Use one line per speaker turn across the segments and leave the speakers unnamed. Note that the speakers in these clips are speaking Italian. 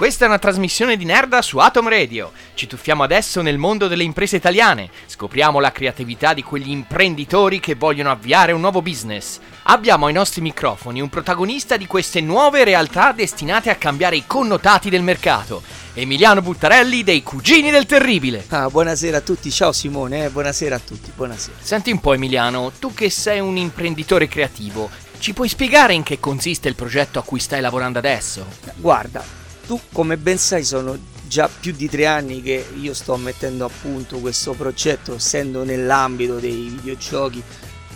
Questa è una trasmissione di Nerda su Atom Radio. Ci tuffiamo adesso nel mondo delle imprese italiane. Scopriamo la creatività di quegli imprenditori che vogliono avviare un nuovo business. Abbiamo ai nostri microfoni un protagonista di queste nuove realtà destinate a cambiare i connotati del mercato. Emiliano Buttarelli dei Cugini del Terribile.
Ah, buonasera a tutti, ciao Simone, eh, buonasera a tutti, buonasera.
Senti un po' Emiliano, tu che sei un imprenditore creativo, ci puoi spiegare in che consiste il progetto a cui stai lavorando adesso?
Guarda, tu come ben sai sono già più di tre anni che io sto mettendo a punto questo progetto, essendo nell'ambito dei videogiochi,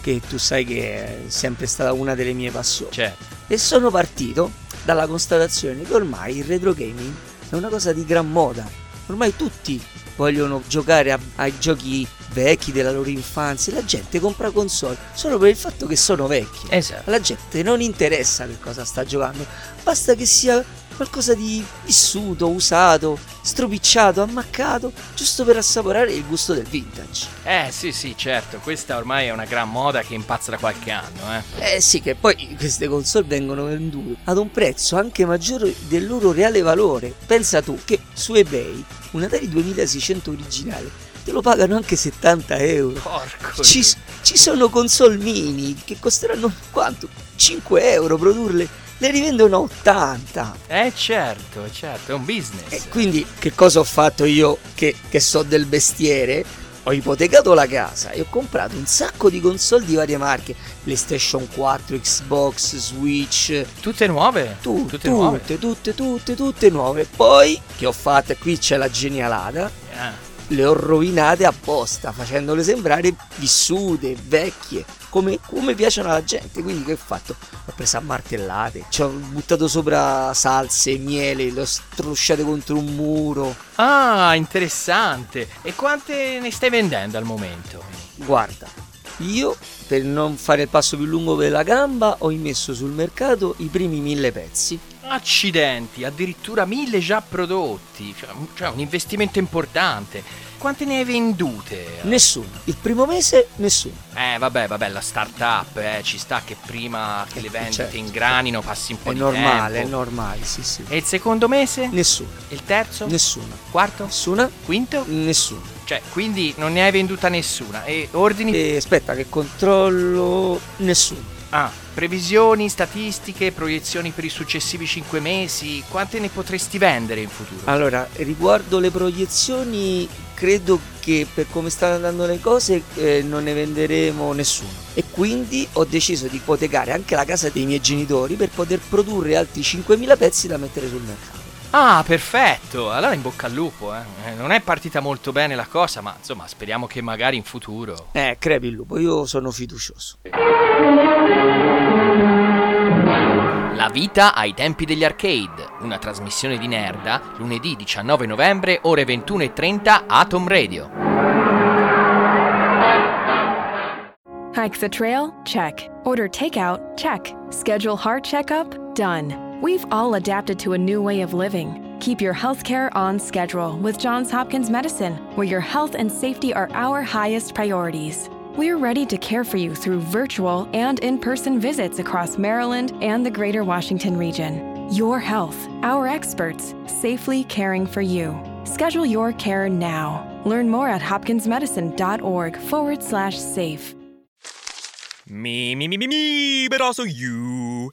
che tu sai che è sempre stata una delle mie passioni.
Certo.
E sono partito dalla constatazione che ormai il retro gaming è una cosa di gran moda. Ormai tutti vogliono giocare a, ai giochi vecchi della loro infanzia. La gente compra console solo per il fatto che sono vecchi.
Esatto.
Alla gente non interessa che cosa sta giocando, basta che sia qualcosa di vissuto, usato, stropicciato, ammaccato, giusto per assaporare il gusto del vintage.
Eh sì sì certo, questa ormai è una gran moda che impazza da qualche anno, eh.
Eh sì, che poi queste console vengono vendute ad un prezzo anche maggiore del loro reale valore. Pensa tu che su eBay un Atari 2600 originale te lo pagano anche 70 euro.
Porco
Ci, ci sono console mini che costeranno quanto? 5 euro produrle, le rivendono a 80.
Eh certo, certo, è un business.
E quindi che cosa ho fatto io che, che so del bestiere? Ho ipotecato la casa e ho comprato un sacco di console di varie marche, PlayStation 4, Xbox, Switch,
Tutte nuove?
tu-
Tutte nuove?
tutte, tutte, tutte, tutte nuove. Poi che ho fatto, qui c'è la genialata,
Ah.
Le ho rovinate apposta, facendole sembrare vissute, vecchie, come, come piacciono alla gente. Quindi che ho fatto? L'ho presa a martellate, ci ho buttato sopra salse, miele, le ho strusciate contro un muro.
Ah, interessante. E quante ne stai vendendo al momento?
Guarda, io per non fare il passo più lungo per la gamba ho immesso sul mercato i primi mille pezzi.
Accidenti, addirittura mille già prodotti. Cioè, cioè, un investimento importante. Quante ne hai vendute?
Nessuno. Il primo mese nessuno.
Eh, vabbè, vabbè, la startup, eh, ci sta che prima che
Eh,
le vendite
certo.
ingranino passi un po'
È
di
normale, è
tempo.
normale, sì sì.
E il secondo mese?
Nessuno.
Il terzo?
Nessuno.
Quarto?
Nessuna?
Quinto?
Nessuno.
Cioè, quindi non ne hai venduta nessuna. E ordini?
E aspetta che controllo. Nessuno.
Ah, previsioni, statistiche, proiezioni per i successivi 5 mesi. Quante ne potresti vendere in futuro?
Allora, riguardo le proiezioni, credo che per come stanno andando le cose eh, non ne venderemo nessuno. E quindi ho deciso di ipotecare anche la casa dei miei genitori per poter produrre altri 5.000 pezzi da mettere sul mercato.
Ah, perfetto. Allora in bocca al lupo, eh. Eh, Non è partita molto bene la cosa, ma insomma, speriamo che magari in futuro.
Eh, crepi il lupo, io sono fiducioso.
La vita ai tempi degli arcade, una trasmissione di Nerda, lunedì 19 novembre, ore 21.30, Atom Radio.
Hike the trail? Check. Order takeout? Check. Schedule heart checkup? Done. We've all adapted to a new way of living. Keep your healthcare on schedule with Johns Hopkins Medicine, where your health and safety are our highest priorities. We're ready to care for you through virtual and in person visits across Maryland and the greater Washington region. Your health, our experts, safely caring for you. Schedule your care now. Learn more at hopkinsmedicine.org forward slash safe.
Me, me, me, me, me, but also you.